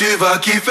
tu vas kiffer,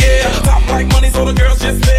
yeah. Top like money, so the girls just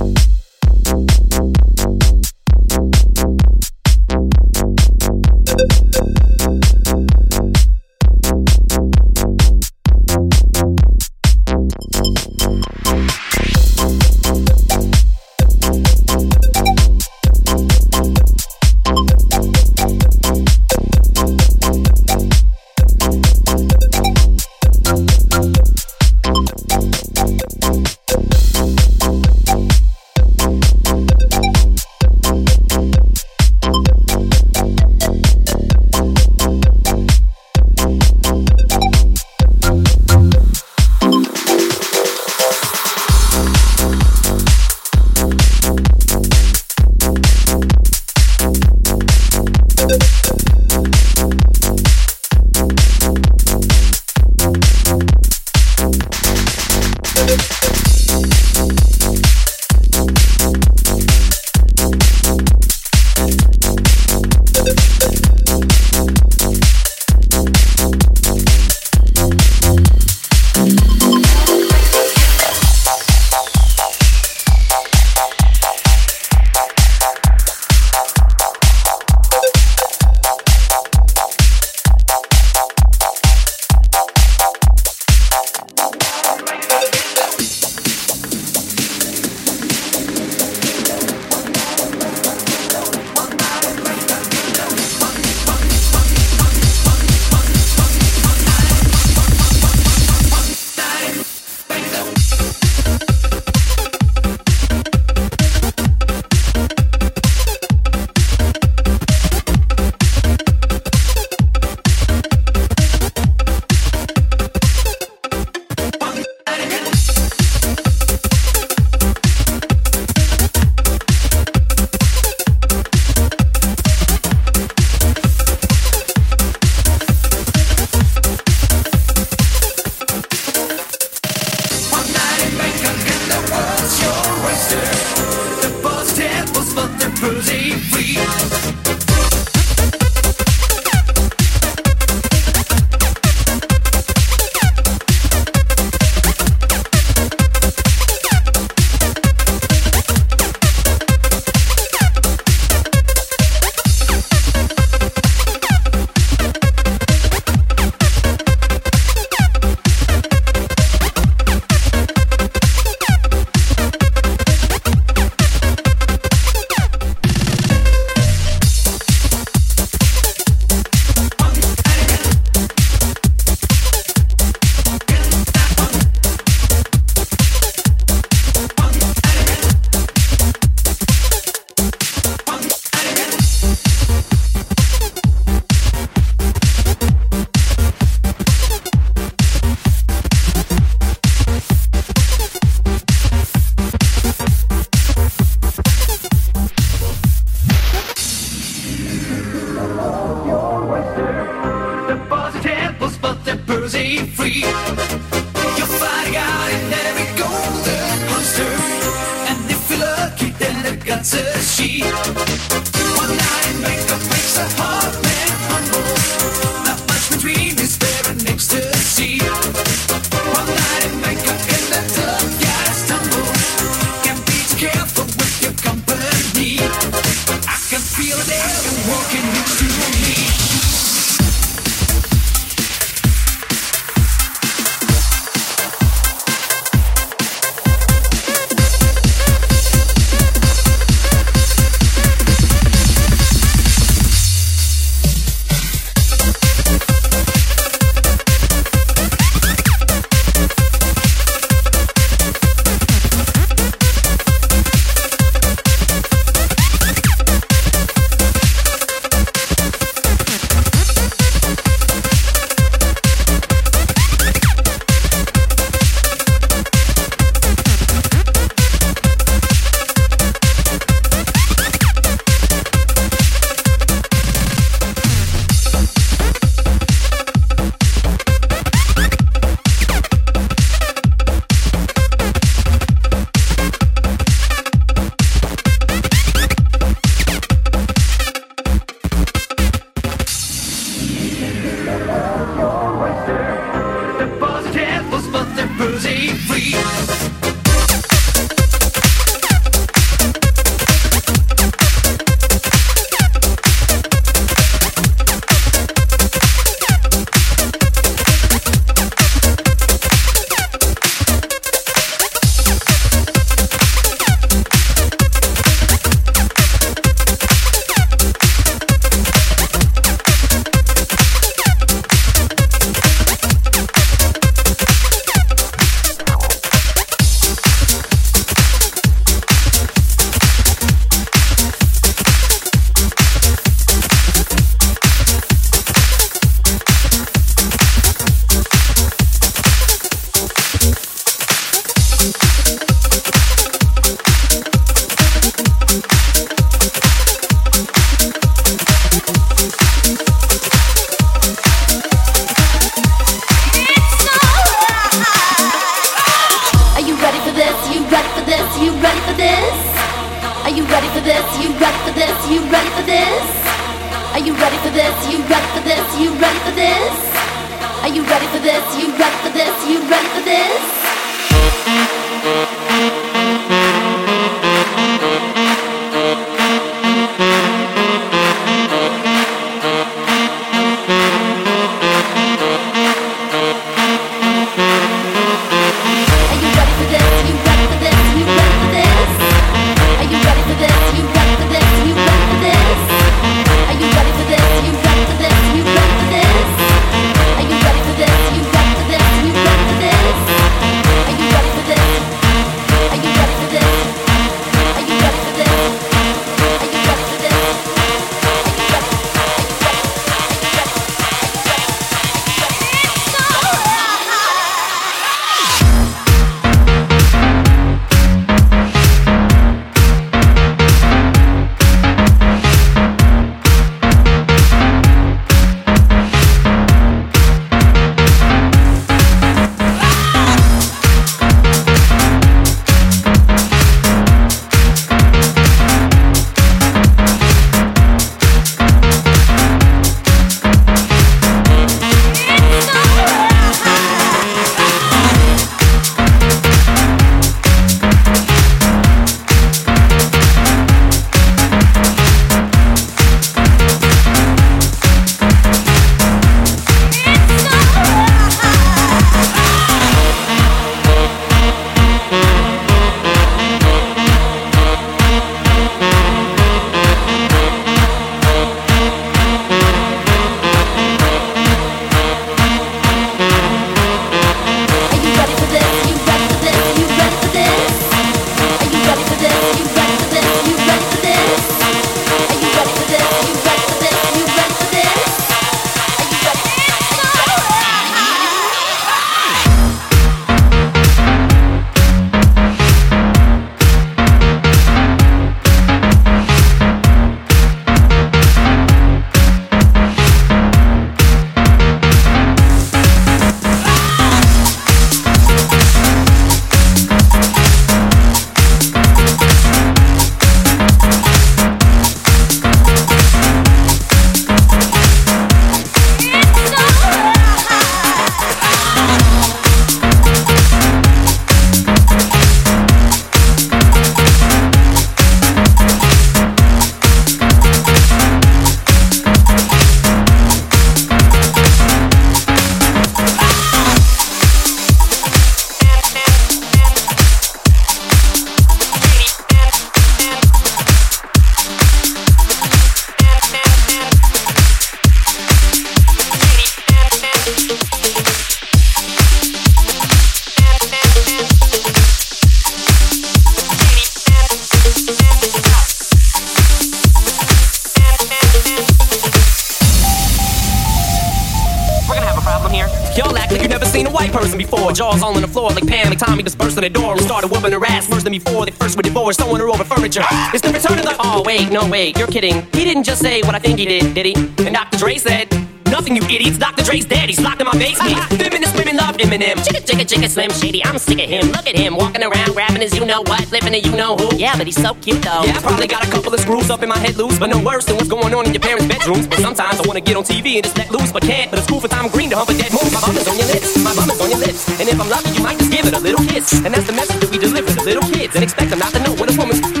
furniture. It's the return of the. Oh wait, no wait, you're kidding. He didn't just say what I think he did, did he? And Dr. Dre said. Nothing, you idiots. Dr. Dre's dead. He's locked in my basement. Feminist women love Eminem. Chicka, chicka, chicka, Slim Shady. I'm sick of him. Look at him walking around, grabbing his you know what, living a you know who. Yeah, but he's so cute though. Yeah, I probably got a couple of screws up in my head loose, but no worse than what's going on in your parents' bedrooms. But sometimes I wanna get on TV and just let loose, but can't. But it's cool for Tom Green to hump a dead moon. My bum is on your lips. My bum is on your lips. And if I'm lucky, you might just give it a little kiss. And that's the message that we deliver to little kids and expect them not to know what a woman's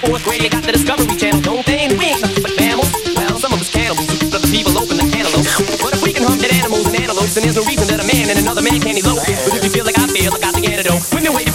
fourth grade, they got the Discovery Channel. Don't they? We ain't nothing but mammals. Well, some of us cannibals. But the people open the antelope. But if we can hunt dead animals and antelopes, then there's no reason that a man and another man can't elope. But if you feel like I feel, I got the antidote. Women wave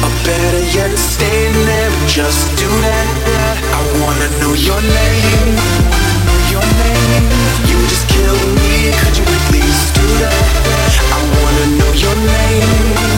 i better yet, there, just do that. I wanna know your name, You just killed me, could you do that? I wanna know your name.